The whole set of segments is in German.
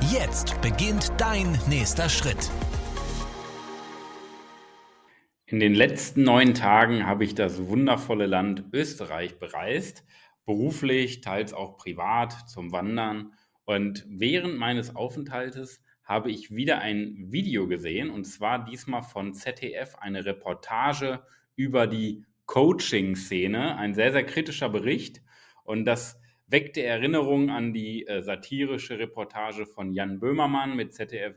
Jetzt beginnt dein nächster Schritt. In den letzten neun Tagen habe ich das wundervolle Land Österreich bereist, beruflich, teils auch privat zum Wandern. Und während meines Aufenthaltes habe ich wieder ein Video gesehen, und zwar diesmal von ZDF, eine Reportage über die Coaching-Szene, ein sehr, sehr kritischer Bericht. Und das weckte Erinnerungen an die äh, satirische Reportage von Jan Böhmermann mit ZDF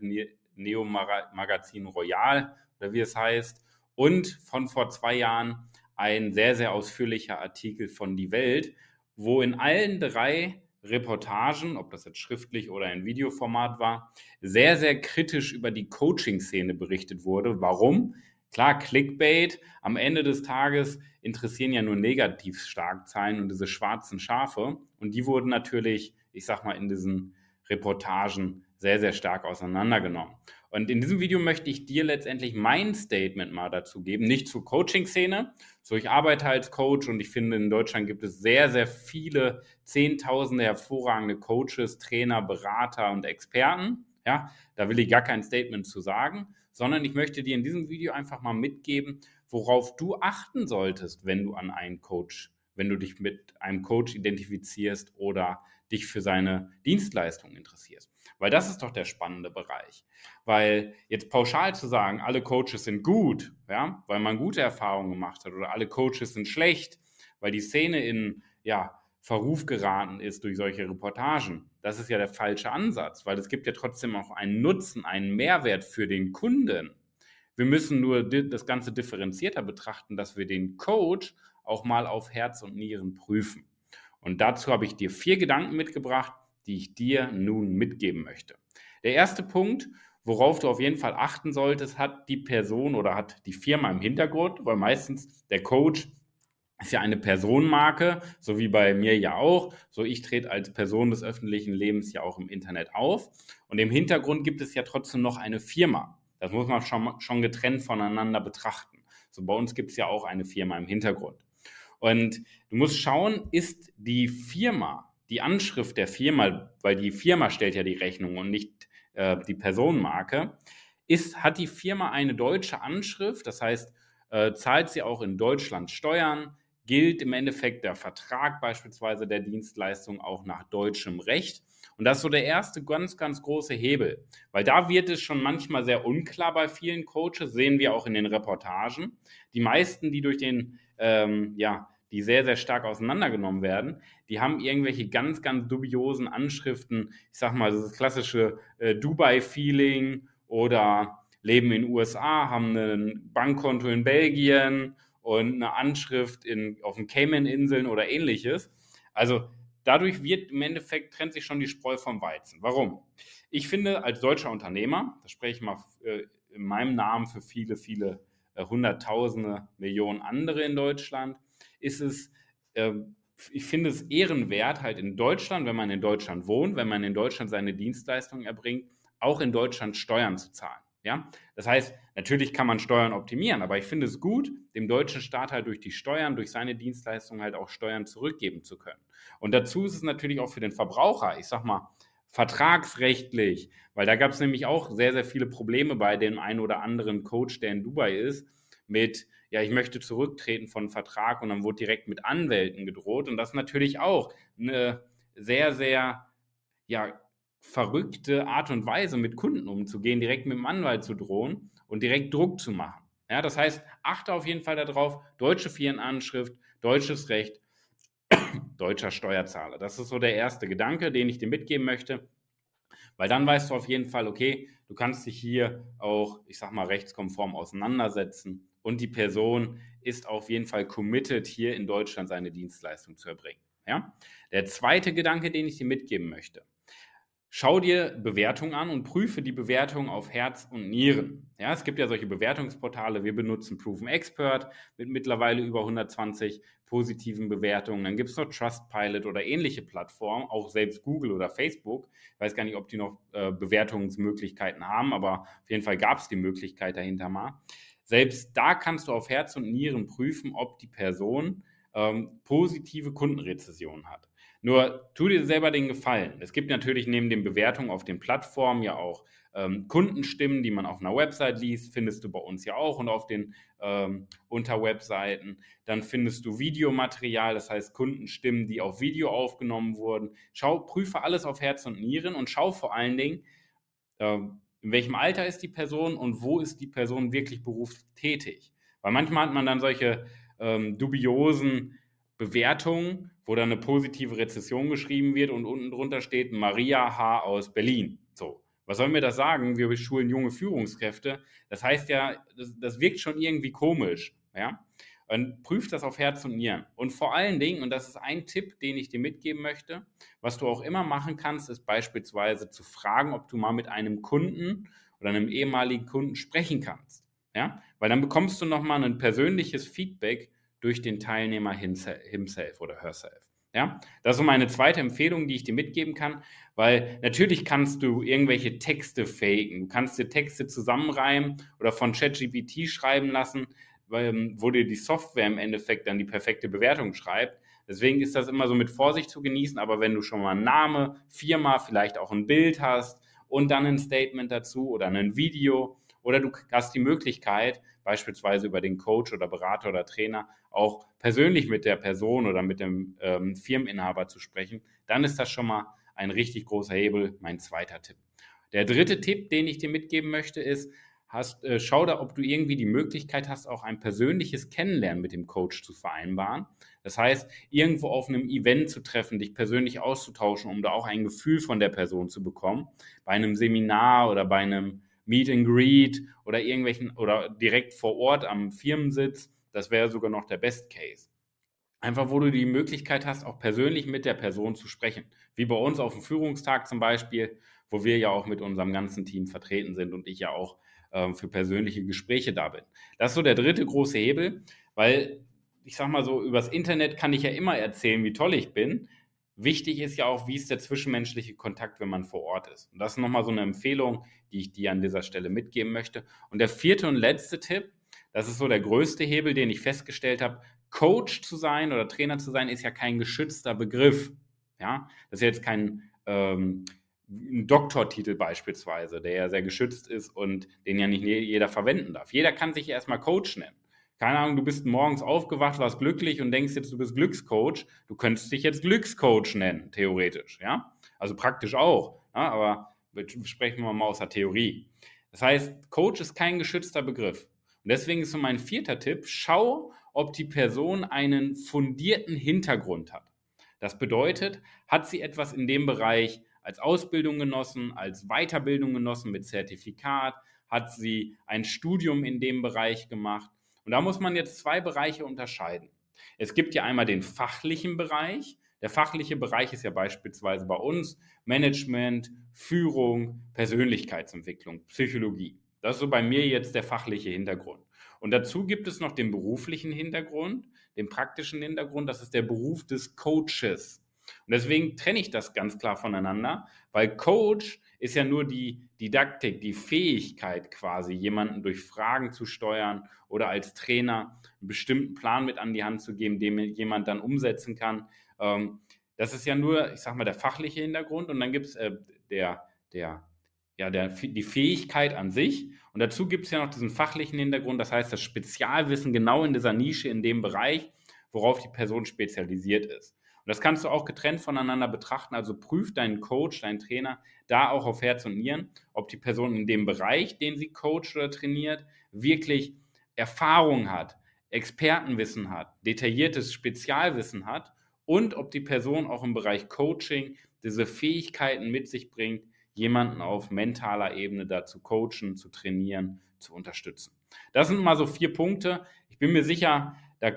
Neo Magazin Royal, oder wie es heißt und von vor zwei Jahren ein sehr, sehr ausführlicher Artikel von Die Welt, wo in allen drei Reportagen, ob das jetzt schriftlich oder in Videoformat war, sehr, sehr kritisch über die Coaching-Szene berichtet wurde. Warum? Klar, Clickbait. Am Ende des Tages interessieren ja nur Negativstarkzahlen und diese schwarzen Schafe. Und die wurden natürlich, ich sag mal, in diesen Reportagen sehr, sehr stark auseinandergenommen. Und in diesem Video möchte ich dir letztendlich mein Statement mal dazu geben, nicht zur Coaching-Szene. So, ich arbeite als Coach und ich finde, in Deutschland gibt es sehr, sehr viele Zehntausende hervorragende Coaches, Trainer, Berater und Experten. Ja, da will ich gar kein Statement zu sagen, sondern ich möchte dir in diesem Video einfach mal mitgeben, worauf du achten solltest, wenn du an einen Coach, wenn du dich mit einem Coach identifizierst oder dich für seine Dienstleistung interessierst. Weil das ist doch der spannende Bereich. Weil jetzt pauschal zu sagen, alle Coaches sind gut, ja, weil man gute Erfahrungen gemacht hat oder alle Coaches sind schlecht, weil die Szene in, ja, Verruf geraten ist durch solche Reportagen. Das ist ja der falsche Ansatz, weil es gibt ja trotzdem auch einen Nutzen, einen Mehrwert für den Kunden. Wir müssen nur das Ganze differenzierter betrachten, dass wir den Coach auch mal auf Herz und Nieren prüfen. Und dazu habe ich dir vier Gedanken mitgebracht, die ich dir nun mitgeben möchte. Der erste Punkt, worauf du auf jeden Fall achten solltest, hat die Person oder hat die Firma im Hintergrund, weil meistens der Coach ist ja eine Personenmarke, so wie bei mir ja auch. So ich trete als Person des öffentlichen Lebens ja auch im Internet auf. Und im Hintergrund gibt es ja trotzdem noch eine Firma. Das muss man schon, schon getrennt voneinander betrachten. So bei uns gibt es ja auch eine Firma im Hintergrund. Und du musst schauen, ist die Firma, die Anschrift der Firma, weil die Firma stellt ja die Rechnung und nicht äh, die Personenmarke, ist, hat die Firma eine deutsche Anschrift, das heißt, äh, zahlt sie auch in Deutschland Steuern, gilt im Endeffekt der Vertrag beispielsweise der Dienstleistung auch nach deutschem Recht. Und das ist so der erste ganz, ganz große Hebel, weil da wird es schon manchmal sehr unklar bei vielen Coaches, sehen wir auch in den Reportagen. Die meisten, die durch den ähm, ja, die sehr, sehr stark auseinandergenommen werden, die haben irgendwelche ganz, ganz dubiosen Anschriften. Ich sag mal, das klassische äh, Dubai-Feeling oder leben in den USA, haben ein Bankkonto in Belgien und eine Anschrift in, auf den Cayman-Inseln oder ähnliches. Also dadurch wird im Endeffekt trennt sich schon die Spreu vom Weizen. Warum? Ich finde, als deutscher Unternehmer, das spreche ich mal äh, in meinem Namen für viele, viele äh, Hunderttausende, Millionen andere in Deutschland, ist es, äh, ich finde es ehrenwert, halt in Deutschland, wenn man in Deutschland wohnt, wenn man in Deutschland seine Dienstleistungen erbringt, auch in Deutschland Steuern zu zahlen. Ja? Das heißt, natürlich kann man Steuern optimieren, aber ich finde es gut, dem deutschen Staat halt durch die Steuern, durch seine Dienstleistungen halt auch Steuern zurückgeben zu können. Und dazu ist es natürlich auch für den Verbraucher, ich sag mal, vertragsrechtlich, weil da gab es nämlich auch sehr, sehr viele Probleme bei dem einen oder anderen Coach, der in Dubai ist, mit, ja, ich möchte zurücktreten von Vertrag und dann wurde direkt mit Anwälten gedroht. Und das natürlich auch eine sehr, sehr, ja, verrückte Art und Weise, mit Kunden umzugehen, direkt mit dem Anwalt zu drohen und direkt Druck zu machen. Ja, das heißt, achte auf jeden Fall darauf, deutsche Firmenanschrift, deutsches Recht, deutscher Steuerzahler. Das ist so der erste Gedanke, den ich dir mitgeben möchte. Weil dann weißt du auf jeden Fall, okay, du kannst dich hier auch, ich sag mal, rechtskonform auseinandersetzen und die Person ist auf jeden Fall committed, hier in Deutschland seine Dienstleistung zu erbringen. Ja? Der zweite Gedanke, den ich dir mitgeben möchte. Schau dir Bewertungen an und prüfe die Bewertung auf Herz und Nieren. Ja, es gibt ja solche Bewertungsportale. Wir benutzen Proven Expert mit mittlerweile über 120 positiven Bewertungen. Dann gibt es noch Trustpilot oder ähnliche Plattformen, auch selbst Google oder Facebook. Ich weiß gar nicht, ob die noch äh, Bewertungsmöglichkeiten haben, aber auf jeden Fall gab es die Möglichkeit dahinter mal. Selbst da kannst du auf Herz und Nieren prüfen, ob die Person ähm, positive Kundenrezessionen hat. Nur tu dir selber den Gefallen. Es gibt natürlich neben den Bewertungen auf den Plattformen ja auch ähm, Kundenstimmen, die man auf einer Website liest, findest du bei uns ja auch und auf den ähm, unter Webseiten. Dann findest du Videomaterial, das heißt Kundenstimmen, die auf Video aufgenommen wurden. Schau, prüfe alles auf Herz und Nieren und schau vor allen Dingen, äh, in welchem Alter ist die Person und wo ist die Person wirklich berufstätig. Weil manchmal hat man dann solche ähm, dubiosen Bewertungen, wo dann eine positive Rezession geschrieben wird und unten drunter steht Maria H. aus Berlin. So, was soll mir das sagen? Wir schulen junge Führungskräfte. Das heißt ja, das, das wirkt schon irgendwie komisch. Ja? Und prüf das auf Herz und Nieren. Und vor allen Dingen, und das ist ein Tipp, den ich dir mitgeben möchte, was du auch immer machen kannst, ist beispielsweise zu fragen, ob du mal mit einem Kunden oder einem ehemaligen Kunden sprechen kannst. Ja? Weil dann bekommst du nochmal ein persönliches Feedback durch den Teilnehmer himself oder herself. Ja, das ist so meine zweite Empfehlung, die ich dir mitgeben kann, weil natürlich kannst du irgendwelche Texte faken. Du kannst dir Texte zusammenreimen oder von ChatGPT schreiben lassen, ähm, wo dir die Software im Endeffekt dann die perfekte Bewertung schreibt. Deswegen ist das immer so mit Vorsicht zu genießen, aber wenn du schon mal einen Name, Firma, vielleicht auch ein Bild hast und dann ein Statement dazu oder ein Video oder du hast die Möglichkeit, beispielsweise über den Coach oder Berater oder Trainer auch persönlich mit der Person oder mit dem ähm, Firmeninhaber zu sprechen, dann ist das schon mal ein richtig großer Hebel, mein zweiter Tipp. Der dritte Tipp, den ich dir mitgeben möchte, ist, hast, äh, schau da, ob du irgendwie die Möglichkeit hast, auch ein persönliches Kennenlernen mit dem Coach zu vereinbaren. Das heißt, irgendwo auf einem Event zu treffen, dich persönlich auszutauschen, um da auch ein Gefühl von der Person zu bekommen. Bei einem Seminar oder bei einem Meet and Greet oder irgendwelchen oder direkt vor Ort am Firmensitz. Das wäre sogar noch der Best Case. Einfach, wo du die Möglichkeit hast, auch persönlich mit der Person zu sprechen. Wie bei uns auf dem Führungstag zum Beispiel, wo wir ja auch mit unserem ganzen Team vertreten sind und ich ja auch äh, für persönliche Gespräche da bin. Das ist so der dritte große Hebel, weil ich sag mal so, übers Internet kann ich ja immer erzählen, wie toll ich bin. Wichtig ist ja auch, wie ist der zwischenmenschliche Kontakt, wenn man vor Ort ist. Und das ist nochmal so eine Empfehlung, die ich dir an dieser Stelle mitgeben möchte. Und der vierte und letzte Tipp, das ist so der größte Hebel, den ich festgestellt habe. Coach zu sein oder Trainer zu sein, ist ja kein geschützter Begriff. Ja, das ist jetzt kein ähm, Doktortitel beispielsweise, der ja sehr geschützt ist und den ja nicht jeder verwenden darf. Jeder kann sich erstmal Coach nennen keine Ahnung, du bist morgens aufgewacht, warst glücklich und denkst jetzt, du bist Glückscoach. Du könntest dich jetzt Glückscoach nennen, theoretisch, ja. Also praktisch auch, ja? aber sprechen wir mal aus der Theorie. Das heißt, Coach ist kein geschützter Begriff. Und deswegen ist so mein vierter Tipp, schau, ob die Person einen fundierten Hintergrund hat. Das bedeutet, hat sie etwas in dem Bereich als Ausbildung genossen, als Weiterbildung genossen mit Zertifikat, hat sie ein Studium in dem Bereich gemacht, und da muss man jetzt zwei Bereiche unterscheiden. Es gibt ja einmal den fachlichen Bereich. Der fachliche Bereich ist ja beispielsweise bei uns Management, Führung, Persönlichkeitsentwicklung, Psychologie. Das ist so bei mir jetzt der fachliche Hintergrund. Und dazu gibt es noch den beruflichen Hintergrund, den praktischen Hintergrund. Das ist der Beruf des Coaches. Und deswegen trenne ich das ganz klar voneinander, weil Coach ist ja nur die Didaktik, die Fähigkeit quasi, jemanden durch Fragen zu steuern oder als Trainer einen bestimmten Plan mit an die Hand zu geben, den jemand dann umsetzen kann. Ähm, das ist ja nur, ich sag mal, der fachliche Hintergrund und dann gibt es äh, der, der, ja, der, die Fähigkeit an sich und dazu gibt es ja noch diesen fachlichen Hintergrund, das heißt das Spezialwissen genau in dieser Nische, in dem Bereich, worauf die Person spezialisiert ist. Und das kannst du auch getrennt voneinander betrachten. Also prüf deinen Coach, deinen Trainer da auch auf Herz und Nieren, ob die Person in dem Bereich, den sie coacht oder trainiert, wirklich Erfahrung hat, Expertenwissen hat, detailliertes Spezialwissen hat und ob die Person auch im Bereich Coaching diese Fähigkeiten mit sich bringt, jemanden auf mentaler Ebene dazu coachen, zu trainieren, zu unterstützen. Das sind mal so vier Punkte. Ich bin mir sicher, da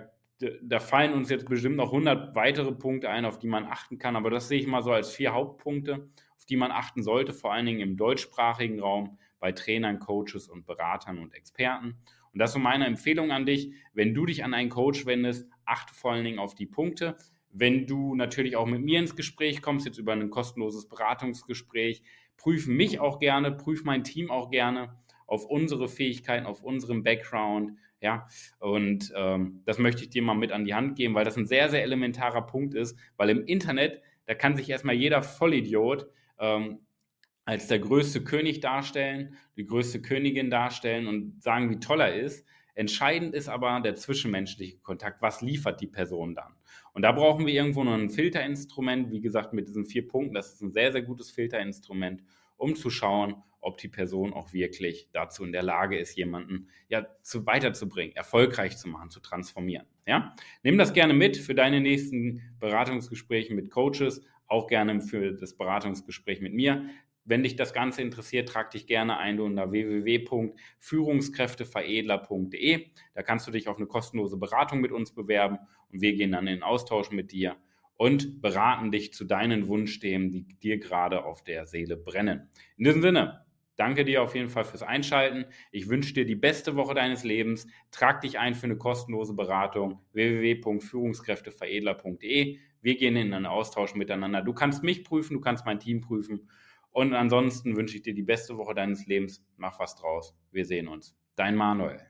da fallen uns jetzt bestimmt noch 100 weitere Punkte ein, auf die man achten kann, aber das sehe ich mal so als vier Hauptpunkte, auf die man achten sollte, vor allen Dingen im deutschsprachigen Raum bei Trainern, Coaches und Beratern und Experten. Und das ist so meine Empfehlung an dich. Wenn du dich an einen Coach wendest, achte vor allen Dingen auf die Punkte. Wenn du natürlich auch mit mir ins Gespräch kommst, jetzt über ein kostenloses Beratungsgespräch, prüf mich auch gerne, prüf mein Team auch gerne auf unsere Fähigkeiten, auf unserem Background. Ja, und ähm, das möchte ich dir mal mit an die Hand geben, weil das ein sehr, sehr elementarer Punkt ist, weil im Internet, da kann sich erstmal jeder Vollidiot ähm, als der größte König darstellen, die größte Königin darstellen und sagen, wie toll er ist. Entscheidend ist aber der zwischenmenschliche Kontakt. Was liefert die Person dann? Und da brauchen wir irgendwo noch ein Filterinstrument. Wie gesagt, mit diesen vier Punkten, das ist ein sehr, sehr gutes Filterinstrument, um zu schauen, ob die Person auch wirklich dazu in der Lage ist, jemanden ja zu weiterzubringen, erfolgreich zu machen, zu transformieren. Ja, nimm das gerne mit für deine nächsten Beratungsgespräche mit Coaches, auch gerne für das Beratungsgespräch mit mir. Wenn dich das Ganze interessiert, trag dich gerne ein unter www.führungskräfteveredler.de. Da kannst du dich auf eine kostenlose Beratung mit uns bewerben und wir gehen dann in Austausch mit dir und beraten dich zu deinen Wunschthemen, die dir gerade auf der Seele brennen. In diesem Sinne, danke dir auf jeden Fall fürs Einschalten. Ich wünsche dir die beste Woche deines Lebens. Trag dich ein für eine kostenlose Beratung www.führungskräfteveredler.de. Wir gehen in einen Austausch miteinander. Du kannst mich prüfen, du kannst mein Team prüfen und ansonsten wünsche ich dir die beste Woche deines Lebens. Mach was draus. Wir sehen uns. Dein Manuel.